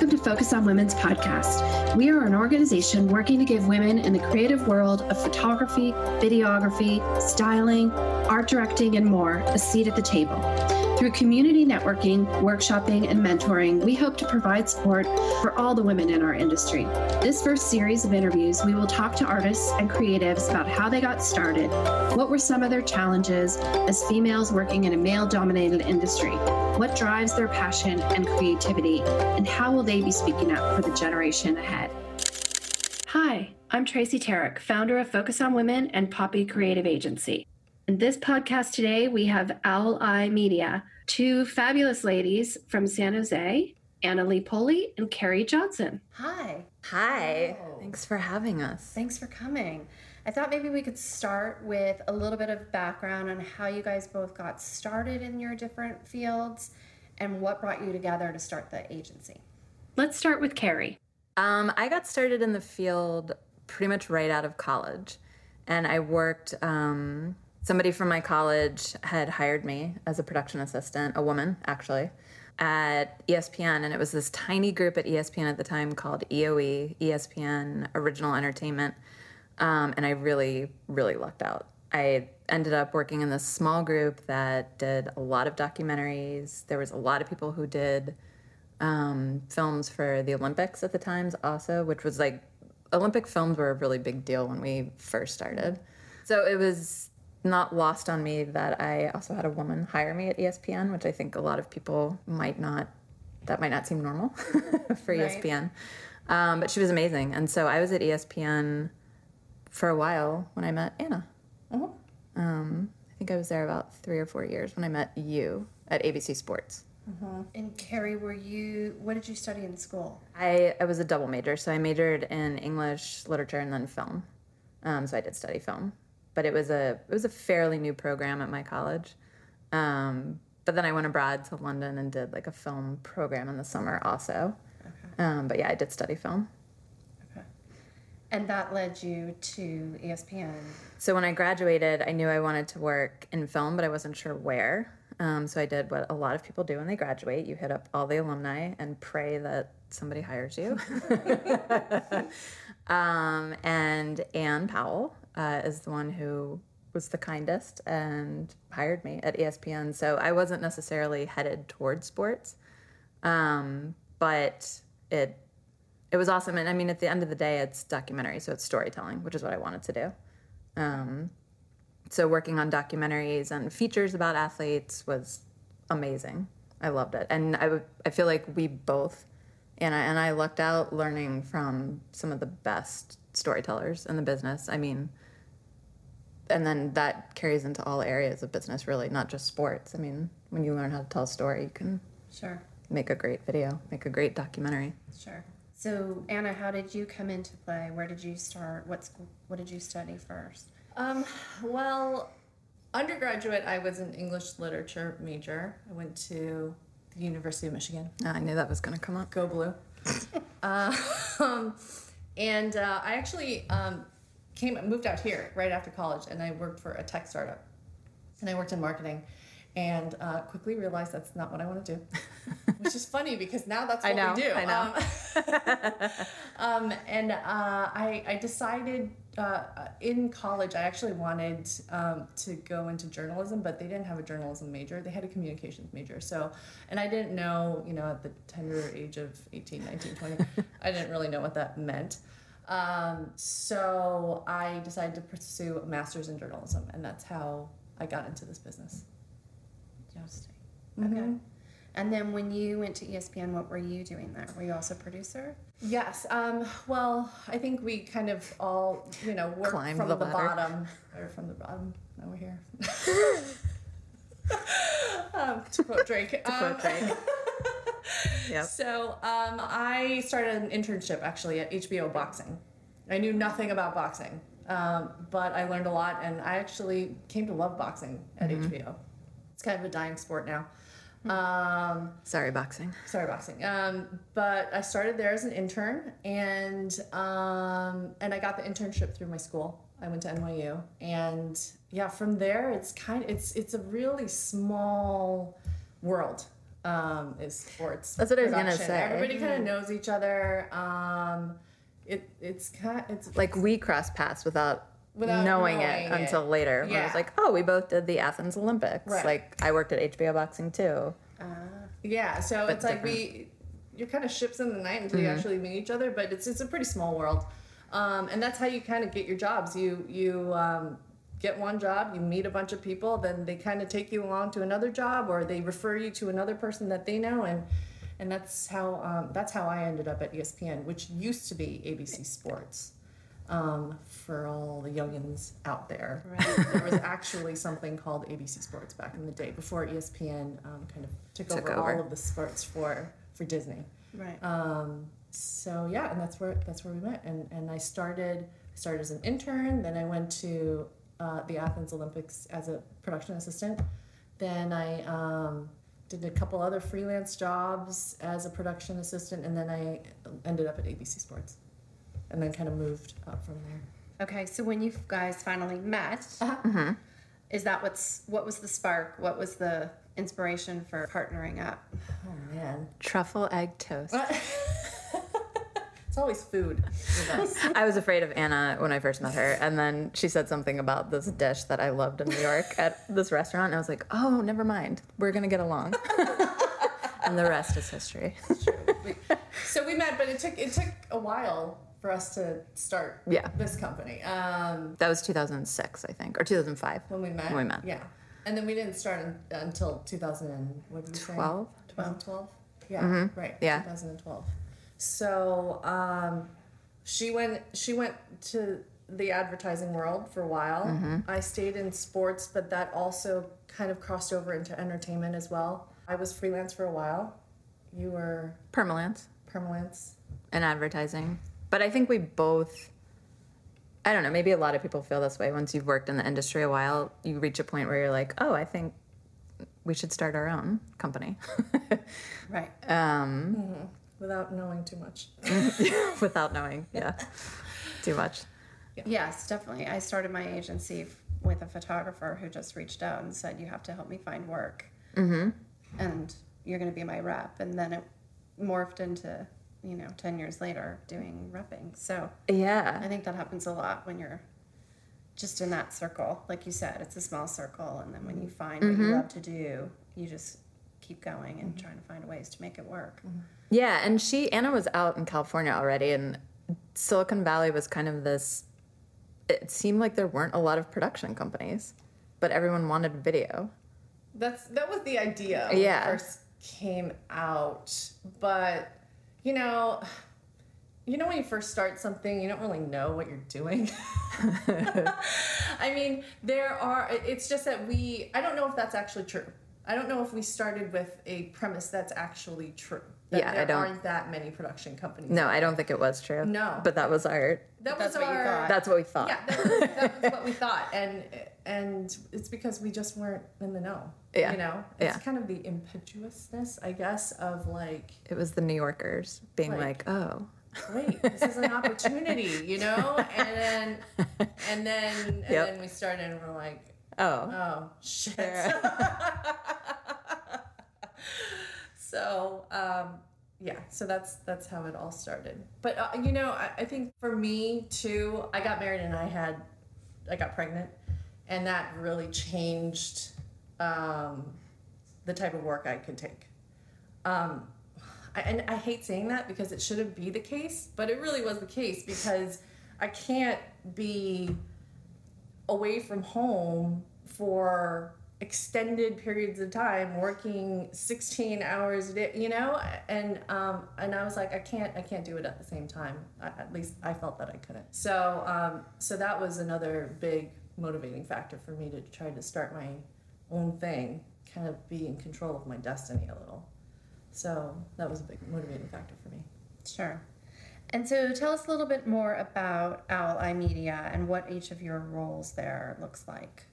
Welcome to Focus on Women's podcast. We are an organization working to give women in the creative world of photography, videography, styling, art directing, and more a seat at the table. Through community networking, workshopping, and mentoring, we hope to provide support for all the women in our industry. This first series of interviews, we will talk to artists and creatives about how they got started, what were some of their challenges as females working in a male dominated industry, what drives their passion and creativity, and how will they be speaking up for the generation ahead. Hi, I'm Tracy Tarrick, founder of Focus on Women and Poppy Creative Agency. In this podcast today, we have Owl Eye Media, two fabulous ladies from San Jose, Anna Lee Poley and Carrie Johnson. Hi. Hi. Thanks for having us. Thanks for coming. I thought maybe we could start with a little bit of background on how you guys both got started in your different fields and what brought you together to start the agency. Let's start with Carrie. Um, I got started in the field pretty much right out of college, and I worked. Um, somebody from my college had hired me as a production assistant, a woman actually, at ESPN, and it was this tiny group at ESPN at the time called EOE, ESPN Original Entertainment, um, and I really, really lucked out. I ended up working in this small group that did a lot of documentaries. There was a lot of people who did um, films for the Olympics at the times, also, which was like Olympic films were a really big deal when we first started. So it was not lost on me that I also had a woman hire me at ESPN, which I think a lot of people might not, that might not seem normal for right. ESPN. Um, but she was amazing. And so I was at ESPN for a while when I met Anna. Uh-huh. Um, I think I was there about three or four years when I met you at ABC Sports. Uh-huh. And Carrie, were you? What did you study in school? I, I was a double major, so I majored in English, literature, and then film. Um, so I did study film, but it was a it was a fairly new program at my college. Um, but then I went abroad to London and did like a film program in the summer also. Okay. Um, but yeah, I did study film. And that led you to ESPN. So when I graduated, I knew I wanted to work in film, but I wasn't sure where. Um, so I did what a lot of people do when they graduate you hit up all the alumni and pray that somebody hires you. um, and Anne Powell uh, is the one who was the kindest and hired me at ESPN. So I wasn't necessarily headed towards sports, um, but it it was awesome. And I mean, at the end of the day, it's documentary, so it's storytelling, which is what I wanted to do. Um, so working on documentaries and features about athletes was amazing. I loved it, and I I feel like we both, and I and I lucked out learning from some of the best storytellers in the business. I mean, and then that carries into all areas of business, really, not just sports. I mean, when you learn how to tell a story, you can sure make a great video, make a great documentary. Sure. So Anna, how did you come into play? Where did you start? What school? What did you study first? Um, well, undergraduate, I was an English literature major. I went to the University of Michigan. Oh, I knew that was going to come up. Go blue. uh, um, and uh, I actually um, came moved out here right after college, and I worked for a tech startup, and I worked in marketing and uh, quickly realized that's not what I want to do. Which is funny because now that's what I know, we do. I know. Um, um, and uh, I, I decided uh, in college I actually wanted um, to go into journalism, but they didn't have a journalism major. They had a communications major. So, and I didn't know, you know, at the tender age of 18, 19, 20, I didn't really know what that meant. Um, so I decided to pursue a master's in journalism, and that's how I got into this business. Interesting. Mm-hmm. Okay. And then when you went to ESPN, what were you doing there? Were you also a producer? Yes. Um, well, I think we kind of all, you know, work Climbed from the the, bottom. Or from the bottom. Now we're here. um, to quote Drake. to quote Um, Drake. Yep. So um, I started an internship actually at HBO Boxing. I knew nothing about boxing, um, but I learned a lot, and I actually came to love boxing at HBO. It's kind of a dying sport now. Um, Sorry, boxing. sorry, boxing. Um, but I started there as an intern, and um, and I got the internship through my school. I went to NYU, and yeah, from there it's kind Of, it's it's a really small world um, is sports. That's what I was gonna say. Everybody kind of knows each other. Um, it it's kind it's Like we cross paths without, Without knowing, knowing it, it. until later. When it was like, oh, we both did the Athens Olympics. Right. Like I worked at HBO Boxing too. Yeah, so But it's like we you're kind of ships in the night until Mm-hmm. you actually meet each other, but it's it's a pretty small world, um, and that's how you kind of get your jobs. You you um, get one job, you meet a bunch of people, then they kind of take you along to another job, or they refer you to another person that they know, and and that's how um, that's how I ended up at ESPN, which used to be ABC Sports. Um, for all the youngins out there, there was actually something called ABC Sports back in the day before ESPN um, kind of took, Took over, over. all of the sports for for Disney. Right. Um, so yeah, and that's where that's where we met. And and I started started as an intern. Then I went to uh, the Athens Olympics as a production assistant. Then I um, did a couple other freelance jobs as a production assistant, and then I ended up at ABC Sports, and then kind of moved up from there. Okay, so when you guys finally met, Mm-hmm. is that what's what was the spark? What was the inspiration for partnering up? Oh man, Truffle egg toast. it's always food. I was afraid of Anna when I first met her, and then she said something about this dish that I loved in New York at this restaurant, and I was like, "Oh, never mind. We're gonna get along." and the rest is history. We- so we met, but it took it took a while for us to start Yeah. this company. Um, That was 2006, I think, or 2005. when we met. When we met. Yeah. And then we didn't start un- until 2000 and, what did we say? 12? 2012? Yeah, right. Mm-hmm. Yeah. 2012. So um, she went she went to the advertising world for a while. Mm-hmm. I stayed in sports, but that also kind of crossed over into entertainment as well. I was freelance for a while. You were Permalance permalance. and advertising, but I think we both. I don't know. Maybe a lot of people feel this way. Once you've worked in the industry a while, you reach a point where you're like, "Oh, I think we should start our own company," Right. um, Without knowing too much. without knowing, yeah, too much. Yes, definitely. I started my agency f- with a photographer who just reached out and said, "You have to help me find work, mm-hmm. and you're going to be my rep." And then it morphed into, you know, ten years later doing repping. So Yeah, I think that happens a lot when you're just in that circle. Like you said, it's a small circle, and then when you find what you love to do, you just keep going and trying to find ways to make it work. Yeah, and she Anna was out in California already, and Silicon Valley was kind of this. It seemed like there weren't a lot of production companies, but everyone wanted video. That's that was the idea when Yeah. it first came out. But you know, you know when you first start something, you don't really know what you're doing. I mean, there are it's just that we I don't know if that's actually true. I don't know if we started with a premise that's actually true. That Yeah, I there don't- aren't that many production companies. No, I don't think it was true. No. but that was our. That was what our. That's what we thought. yeah, that was, that was what we thought, and and it's because we just weren't in the know. Yeah. you know, it's Yeah. kind of the impetuousness, I guess, of like, It was the New Yorkers being Like- like, "Oh, wait, this is an opportunity, you know, and then and then and Yep. then we started, and we're like, oh, oh shit. so um, yeah, so that's that's how it all started. But uh, you know, I, I think for me too, I got married and I had I got pregnant, and that really changed um, the type of work I could take. Um, I, and I hate saying that because it shouldn't be the case, but it really was the case because I can't be away from home for extended periods of time working 16 hours a day you know? And um and i was like i can't i can't do it at the same time. I, at least i felt that i couldn't. So um so that was another big motivating factor for me to try to start my own thing kind of be in control of my destiny a little. So that was a big motivating factor for me. Sure. And so tell us a little bit more about Owl Eye Media and what each of your roles there looks like.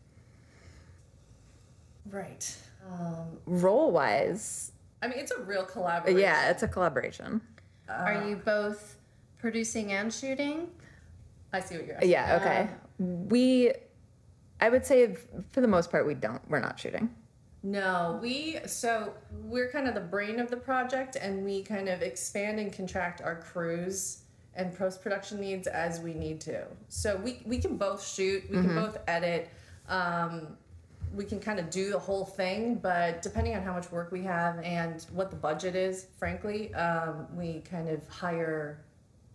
Right um role wise, i mean it's a real collaboration yeah, it's a collaboration." Are you both producing and shooting? i see what you're asking Yeah, okay. we, I would say for the most part, we don't. We're not shooting. No, we so we're kind of the brain of the project, and we kind of expand and contract our crews and post production needs as we need to. So we we can both shoot, we can both edit, um, we can kind of do the whole thing, but depending on how much work we have and what the budget is, frankly, um, we kind of hire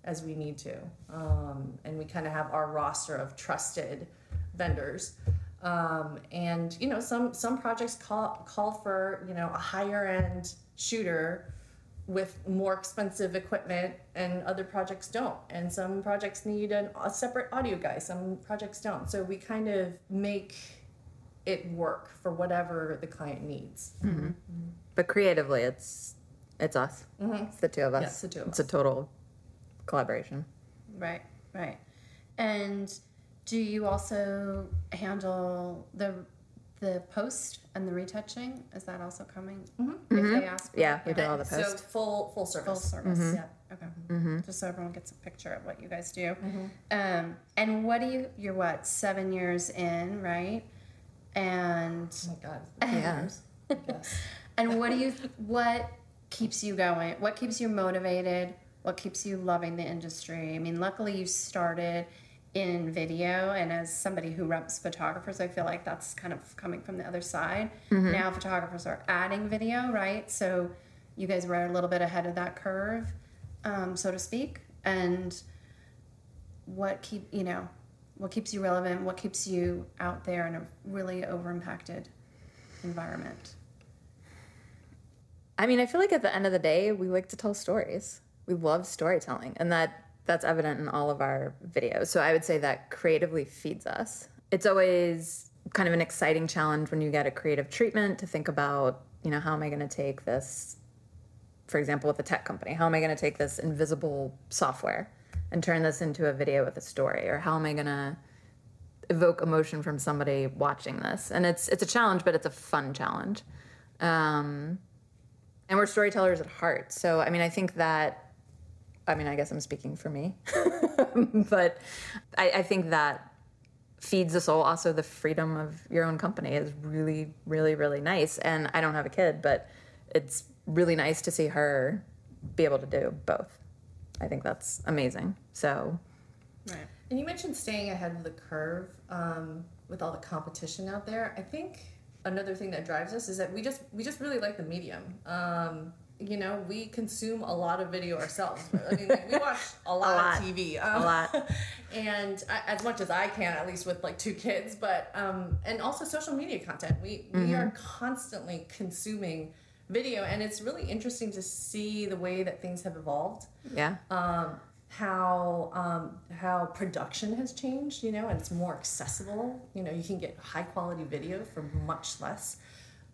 as we need to, um, and we kind of have our roster of trusted vendors. Um, and you know, some some projects call call for you know a higher end shooter with more expensive equipment, and other projects don't. And some projects need an, a separate audio guy. Some projects don't. So we kind of make it work for whatever the client needs. But creatively, it's it's us. It's the two of us. The two of It's a total collaboration. Right, right. And do you also handle the the post and the retouching? Is that also coming? Mm-hmm. If they ask. Yeah, we do all the So full full service. Full service. Mm-hmm. Yeah. Okay. Just so everyone gets a picture of what you guys do. Mm-hmm. Um, and what do you? You're what? Seven years in, right? And Oh my god. it's Yeah. years, and what do you? What keeps you going? What keeps you motivated? What keeps you loving the industry? I mean, luckily you started in video, and as somebody who reps photographers, I feel like that's kind of coming from the other side. Now photographers are adding video, right? So you guys were a little bit ahead of that curve, um, so to speak. And what keep you know, what keeps you relevant? What keeps you out there in a really over impacted environment? I mean, I feel like at the end of the day, we like to tell stories. We love storytelling, and that that's evident in all of our videos. So I would say that creatively feeds us. It's always kind of an exciting challenge when you get a creative treatment to think about, you know, how am I going to take this for example, with a tech company, how am I going to take this invisible software and turn this into a video with a story, or how am I going to evoke emotion from somebody watching this? And it's it's a challenge, but it's a fun challenge. Um, and we're storytellers at heart, so I mean, I think that, I mean, I guess I'm speaking for me, but I, I think that feeds the soul. Also, the freedom of your own company is really, really, really nice. And I don't have a kid, but it's really nice to see her be able to do both. I think that's amazing. So, Right. And you mentioned staying ahead of the curve um, with all the competition out there. I think another thing that drives us is that we just we just really like the medium. Um, you know, we consume a lot of video ourselves. I mean, like, we watch a lot, lot. of TV. Um, a lot. and I, as much as I can, at least with like two kids, but um, and also social media content. We we are constantly consuming video, and it's really interesting to see the way that things have evolved Yeah. um, how um, how production has changed, you know, and it's more accessible. You know, you can get high quality video for much less.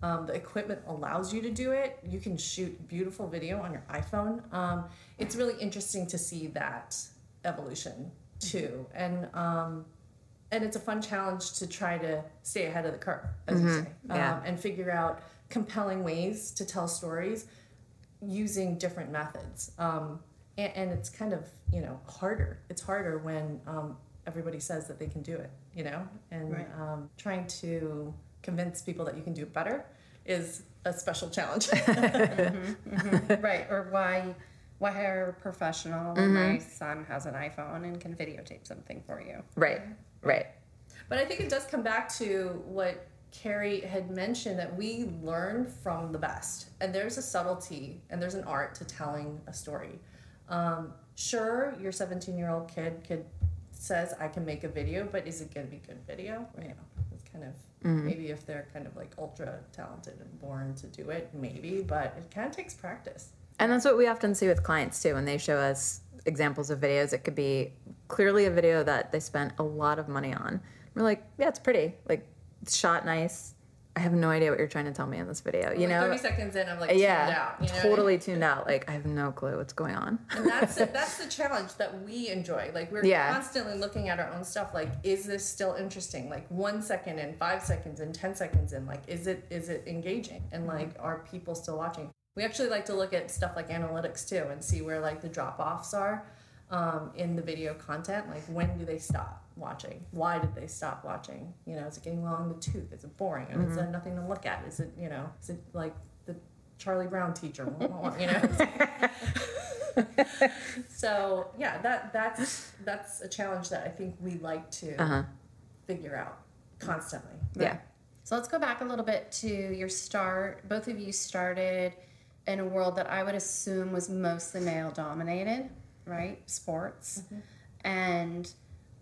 Um, the equipment allows you to do it. You can shoot beautiful video on your iPhone. Um, it's really interesting to see that evolution too, and um, and it's a fun challenge to try to stay ahead of the curve, as you say, Yeah. um, and figure out compelling ways to tell stories using different methods. Um, and, and it's kind of you know harder. It's harder when um, everybody says that they can do it, you know, and Right. um, trying to convince people that you can do it better is a special challenge. right or why why hire a professional when my son has an iphone and can videotape something for you Right. Right. But I think it does come back to what Carrie had mentioned that we learn from the best. And there's a subtlety and there's an art to telling a story. Um, sure, your 17 year old kid could says I can make a video, but is it going to be good video? You know, it's kind of maybe if they're kind of like ultra talented and born to do it, maybe. But it kind of takes practice. And that's what we often see with clients too when they show us examples of videos. It could be clearly a video that they spent a lot of money on. We're like, yeah, it's pretty. Like, it's shot nice. I have no idea what you're trying to tell me in this video. You like know? 30 seconds in, I'm like, tuned yeah, out. You know what I mean? totally tuned out. Like, I have no clue what's going on. and that's it. That's the challenge that we enjoy. Like we're Yeah. constantly looking at our own stuff. Like, is this still interesting? Like one second in, five seconds in, ten seconds in. Like, is it is it engaging? And like, are people still watching? We actually like to look at stuff like analytics too and see where like the drop offs are. um, in the video content. Like, when do they stop watching? Why did they stop watching? You know, is it getting long in the tooth? Is it boring? And is there nothing to look at? Is it, you know, is it like the Charlie Brown teacher? you know? so yeah, that that's that's a challenge that I think we like to Uh-huh. figure out constantly. Yeah. So let's go back a little bit to your start. Both of you started in a world that I would assume was mostly male dominated, right? Sports. And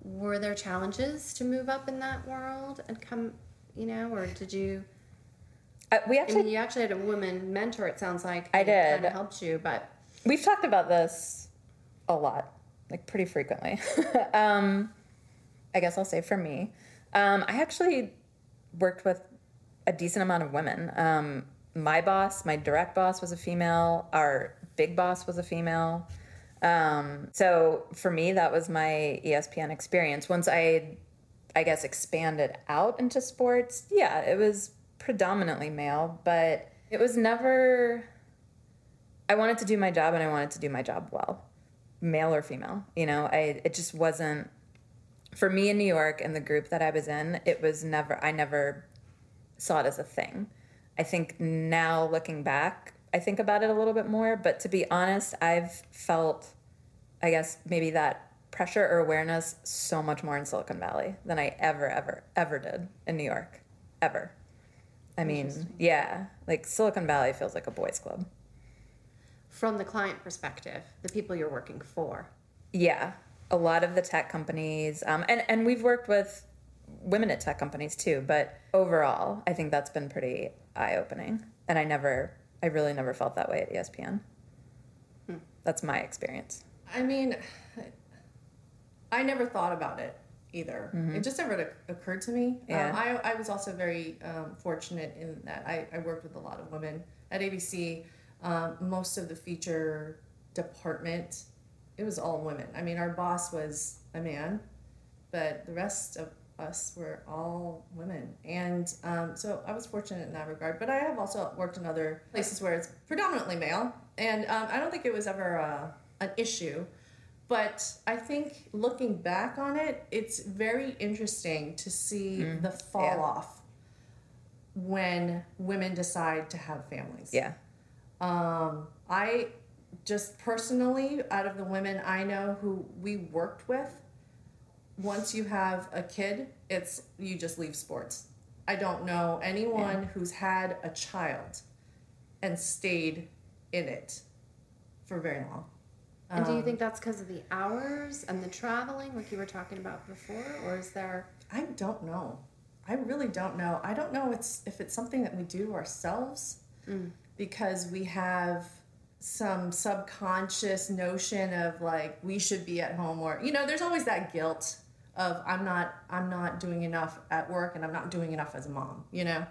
were there challenges to move up in that world and come, you know, or did you? Uh, we I actually mean, you actually had a woman mentor. It sounds like I did. Kind of helped you, but We've talked about this a lot, like pretty frequently. um, I guess I'll say for me, um, I actually worked with a decent amount of women. Um, my boss, my direct boss, was a female. Our big boss was a female. Um, so for me, that was my ESPN experience. Once I, I guess, expanded out into sports, yeah, it was predominantly male, but it was never. I wanted to do my job and I wanted to do my job well, male or female. You know, I it just wasn't for me in New York and the group that I was in. It was never. I never saw it as a thing. I think now looking back, I think about it a little bit more. But to be honest, I've felt, I guess maybe that pressure or awareness so much more in Silicon Valley than I ever, ever, ever did in New York, ever. I mean, yeah, like Silicon Valley feels like a boys' club. from the client perspective, the people you're working for. Yeah, a lot of the tech companies, um, and and we've worked with women at tech companies too. But overall, I think that's been pretty eye opening, and I never, I really never felt that way at ESPN. That's my experience. I mean, I never thought about it either. It just never occurred to me. Yeah. Um, I, I was also very um, fortunate in that I, I worked with a lot of women at ABC. Um, most of the feature department, it was all women. I mean, our boss was a man, but the rest of us were all women. And um, so I was fortunate in that regard. But I have also worked in other places where it's predominantly male. And um, I don't think it was ever uh, an issue. But I think looking back on it, it's very interesting to see the fall yeah. off when women decide to have families. Yeah, Um, I just personally, out of the women I know who we worked with, once you have a kid, it's you just leave sports. I don't know anyone who's had a child and stayed in it for very long. And do you um, think that's because of the hours and the traveling, like you were talking about before, or is there? I don't know. I really don't know. I don't know it's if it's something that we do ourselves mm. because we have some subconscious notion of like we should be at home or you know there's always that guilt of I'm not I'm not doing enough at work and I'm not doing enough as a mom, you know.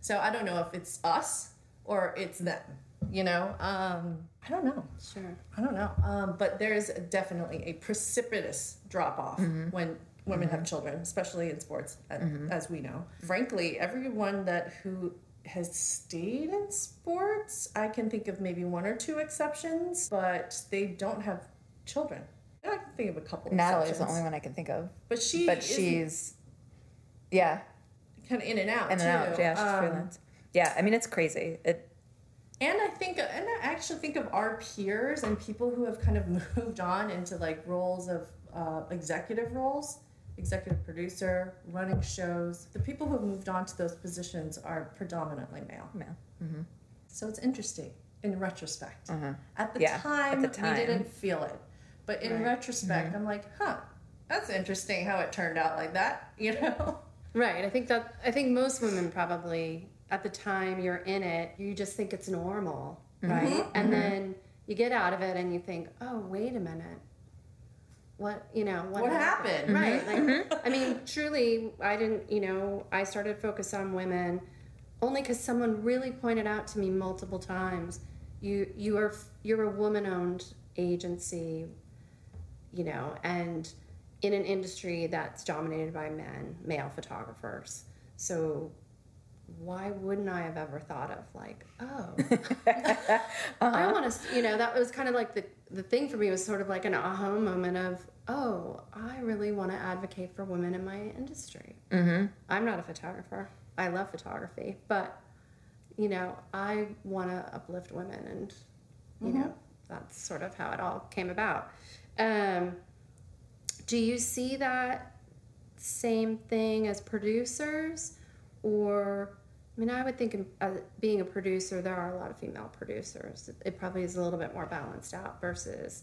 So I don't know if it's us or it's them, you know. Um I don't know. Sure. I don't know. Um, but there's definitely a precipitous drop off when women have children, especially in sports, a- as we know. Frankly, everyone that who has stayed in sports, I can think of maybe one or two exceptions, but they don't have children. I can think of a couple. Natalie's the exceptions. only one I can think of, but she, but isn't she's, yeah, kind of in and out. in and too. out. Yeah, she's Um, freelance. Yeah, I mean it's crazy. It And I think, and I actually think of our peers and people who have kind of moved on into like roles of uh, executive roles, executive producer, running shows. The people who have moved on to those positions are predominantly male. male. So it's interesting in retrospect. At the, Uh-huh. Yeah, at time, the time. we didn't feel it. But in Right. retrospect, mm-hmm. I'm like, huh, that's interesting how it turned out like that, you know? Right. I think that I think most women probably at the time you're in it, you just think it's normal, mm-hmm. right? Mm-hmm. And then you get out of it and you think, oh, wait a minute. What you know? What, What happened? Right. Like, I mean, truly, I didn't. You know, I started focus on women only because someone really pointed out to me multiple times. You you are you're a woman-owned agency, you know, and in an industry that's dominated by men, male photographers. So why wouldn't I have ever thought of like, oh, I want to, you know, that was kind of like the the thing for me was sort of like an aha moment of, oh, I really want to advocate for women in my industry. Mm-hmm. I'm not a photographer. I love photography, but you know, I want to uplift women, and you know, that's sort of how it all came about. Um, do you see that same thing as producers, or I mean, I would think uh, being a producer, there are a lot of female producers. It probably is a little bit more balanced out versus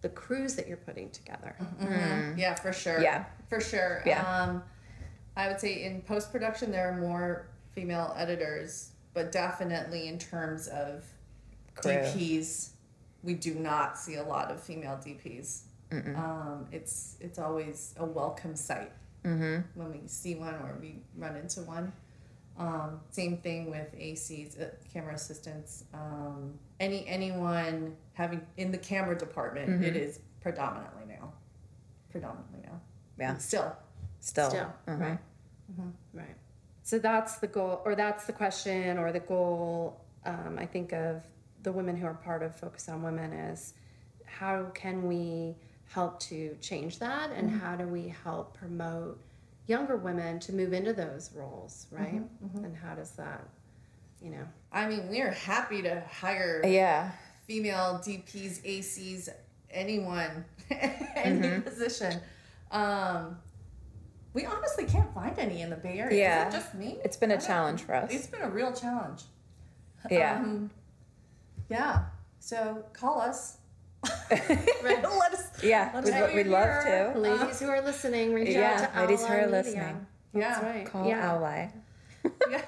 the crews that you're putting together. Yeah, for sure. Yeah. For sure. Yeah. Um, I would say in post production, there are more female editors, but definitely in terms of Crew. DPs, we do not see a lot of female DPs. Um, it's it's always a welcome sight when we see one or we run into one. Um, same thing with ACs, uh, camera assistants. Um, any anyone having in the camera department, it is predominantly male. Predominantly male. Yeah. Still. Still. Still, Mhm. right. Right. So that's the goal, or that's the question, or the goal. Um, I think of the women who are part of Focus on Women is how can we help to change that, and how do we help promote younger women to move into those roles, right? And how does that, you know? I mean, we are happy to hire Yeah. female DPs, ACs, anyone, in any position. Um, we honestly can't find any in the Bay Area. Yeah. Just me? It's been a challenge for us. It's been a real challenge. Yeah. Um, yeah. So call us. Right. Let us. yeah. let us We'd, know we'd love here. to. Ladies who are listening, reach Yeah, out to ladies who are Media. listening. That's Yeah. right. Call yeah. Ally. yeah.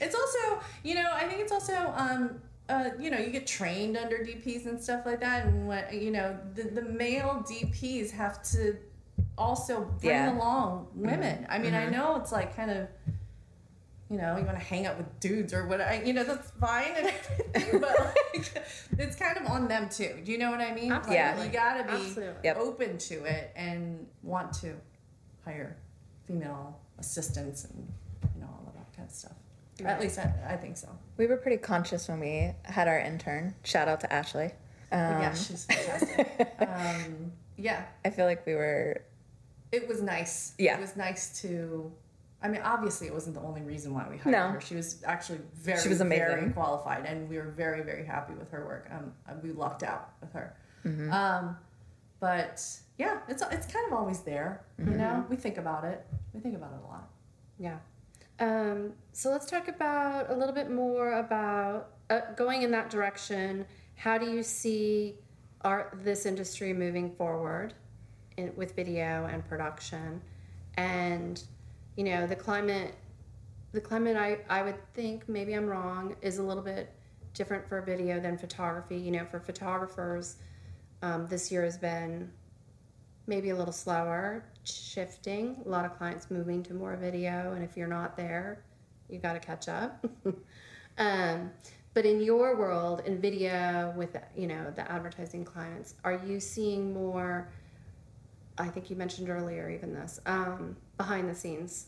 It's also, you know, I think it's also, um, uh, you know, you get trained under DPs and stuff like that, and what you know, the, the male DPs have to also bring Yeah. along women. I mean, I know it's like kind of, you know, you want to hang out with dudes or what, I, you know, that's fine and everything, but like, it's kind of on them too. Do you know what I mean? Like, Yeah. you gotta be Absolutely. Open to it and want to hire female assistants and you know all of that kind of stuff. At least I, I think so. We were pretty conscious when we had our intern. Shout out to Ashley. Um, yeah, she's fantastic. um, yeah, I feel like we were. it was nice. Yeah. it was nice to. I mean, obviously, it wasn't the only reason why we hired No. her. She was actually very, She was very qualified, and we were very, very happy with her work. Um, we lucked out with her. Mm-hmm. Um, but yeah, it's it's kind of always there. Mm-hmm. You know, we think about it. We think about it a lot. Yeah. Um, so let's talk about a little bit more about uh, going in that direction. How do you see our this industry moving forward in, with video and production? And you know, the climate, the climate. I I would think maybe I'm wrong is a little bit different for video than photography. You know, for photographers, um, this year has been maybe a little slower shifting a lot of clients moving to more video and if you're not there you got to catch up um, but in your world in video with you know the advertising clients are you seeing more i think you mentioned earlier even this um, behind the scenes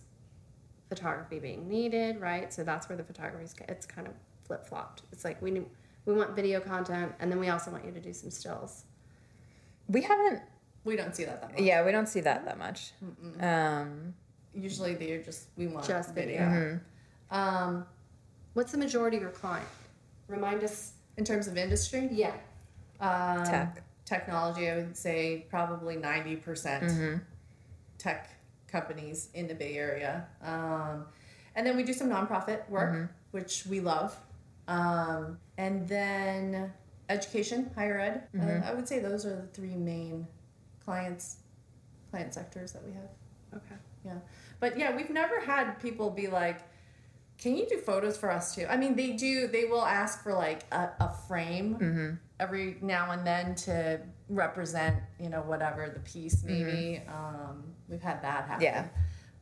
photography being needed right so that's where the photography is it's kind of flip-flopped it's like we we want video content and then we also want you to do some stills We haven't. We don't see that that much. Yeah, we don't see that that much. Um, Usually, they're just we want Just video. video. Um, what's the majority of your client remind us in terms of industry, yeah um, Tech. Technology, I would say probably 90% Mm-hmm. tech companies in the Bay Area. Um, and then we do some nonprofit work, Mm-hmm. which we love. Um, and then education, higher ed. Mm-hmm. Uh, I would say those are the three main clients, client sectors that we have. okay Yeah. But yeah, we've never had people be like, can you do photos for us too? I mean, they do, they will ask for like a, a frame every now and then to represent, you know, whatever the piece maybe. Um, we've had that happen. Yeah.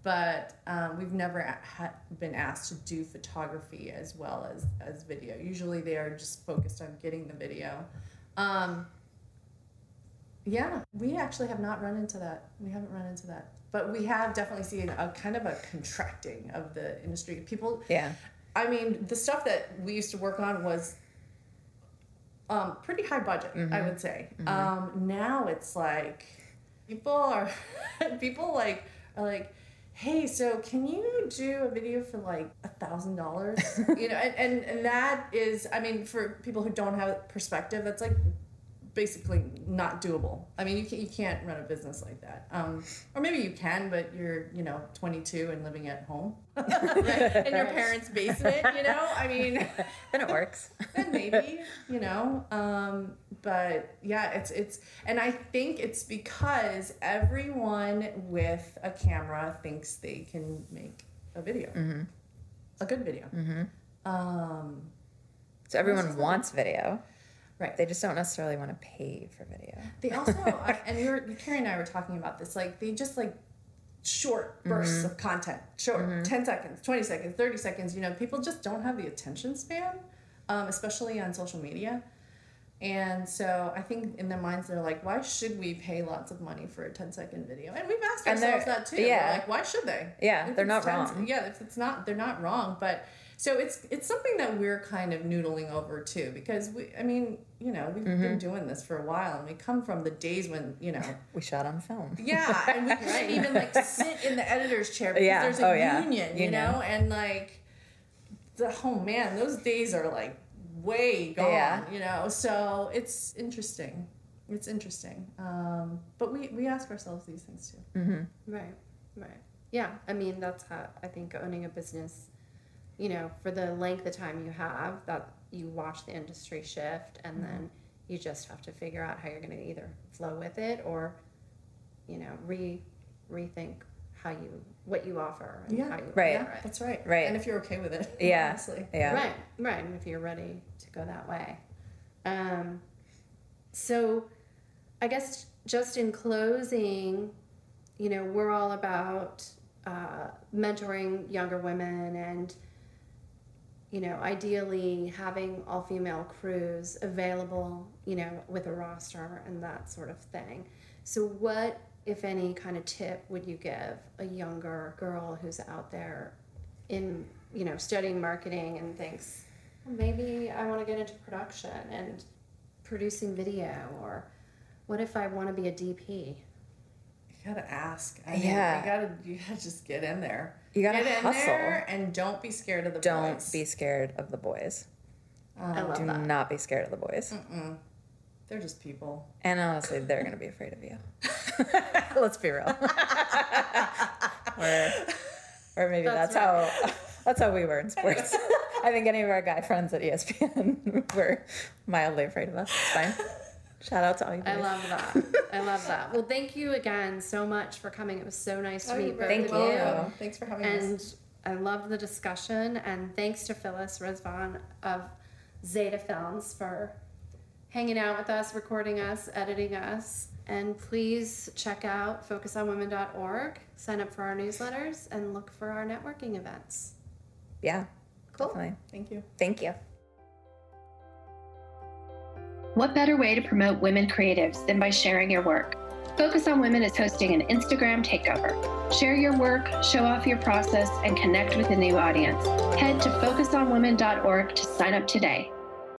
But um, we've never ha- been asked to do photography as well as, as video. Usually they are just focused on getting the video. Um, yeah, we actually have not run into that. We haven't run into that. But we have definitely seen a kind of a contracting of the industry. People, yeah. I mean, the stuff that we used to work on was um, pretty high budget, I would say. Um, now it's like people are people like are like, hey, so can you do a video for like a thousand dollars? You know, and, and and that is, I mean, for people who don't have perspective, that's like basically not doable. I mean, you can't, you can't run a business like that. Um, or maybe you can, but you're, you know, 22 and living at home in your parents' basement, you know? I mean, Then it works. then maybe, you know. Um, but yeah, it's it's and I think it's because everyone with a camera thinks they can make a video. A good video. Um, So everyone wants video. Right. They just don't necessarily want to pay for video. They also, I- and we were, Carrie and I were talking about this, like, they just like short bursts of content, short, 10 seconds, 20 seconds, 30 seconds. You know, people just don't have the attention span, um, especially on social media. And so I think in their minds, they're like, why should we pay lots of money for a 10 second video? And we've asked And ourselves that too. We're yeah. like, why should they? Yeah, If they're not 10 wrong. Yeah, if it's not, they're not wrong. But so it's it's something that we're kind of noodling over too because we, I mean, you know, we've Mm-hmm. been doing this for a while and we come from the days when, you know, We shot on film. yeah, and we couldn't even like sit in the editor's chair because Yeah. there's a Oh, yeah. union, you Union. know, and like the oh man, those days are like way gone, Yeah. you know. So it's interesting. It's interesting. Um, but we we ask ourselves these things too. Right, right. Yeah, I mean, that's how I think owning a business, you know, for the length of time you have, that you watch the industry shift and then you just have to figure out how you're going to either flow with it or, you know, re rethink how you, what you offer and Yeah. how you Right. offer it. That's right. Right. And if you're okay with it, Yeah. honestly. Yeah. Right, right. And if you're ready to go that way. Um, so I guess just in closing, you know, we're all about uh, mentoring younger women and, you know, ideally having all female crews available, you know, with a roster and that sort of thing. So, what, if any, kind of tip would you give a younger girl who's out there in you know studying marketing and thinks "Well, maybe i want to get into production and producing video or what if i want to be a dp You gotta ask. I mean, Yeah. You gotta you gotta just get in there. You gotta get in hustle. there and don't be scared of the boys. Don't be scared of the boys. Um, i love Do that not be scared of the boys. They're just people. And honestly, they're going to be afraid of you. Let's be real. or, or maybe that's, That's how that's how we were in sports. I think any of our guy friends at ESPN were mildly afraid of us. It's fine. Shout out to all you i love that i love that well thank you again so much for coming it was so nice to oh, meet both Thank of you. welcome. Thanks for having us. and I love the discussion. And thanks to Phyllis Rezvan of Zeta Films for hanging out with us, recording us, editing us. And please check out focusonwomen.org, sign up for our newsletters, and look for our networking events. Yeah, Cool. definitely. Thank you. Thank you. What better way to promote women creatives than by sharing your work? Focus on Women is hosting an Instagram takeover. Share your work, show off your process, and connect with a new audience. Head to focusonwomen.org to sign up today.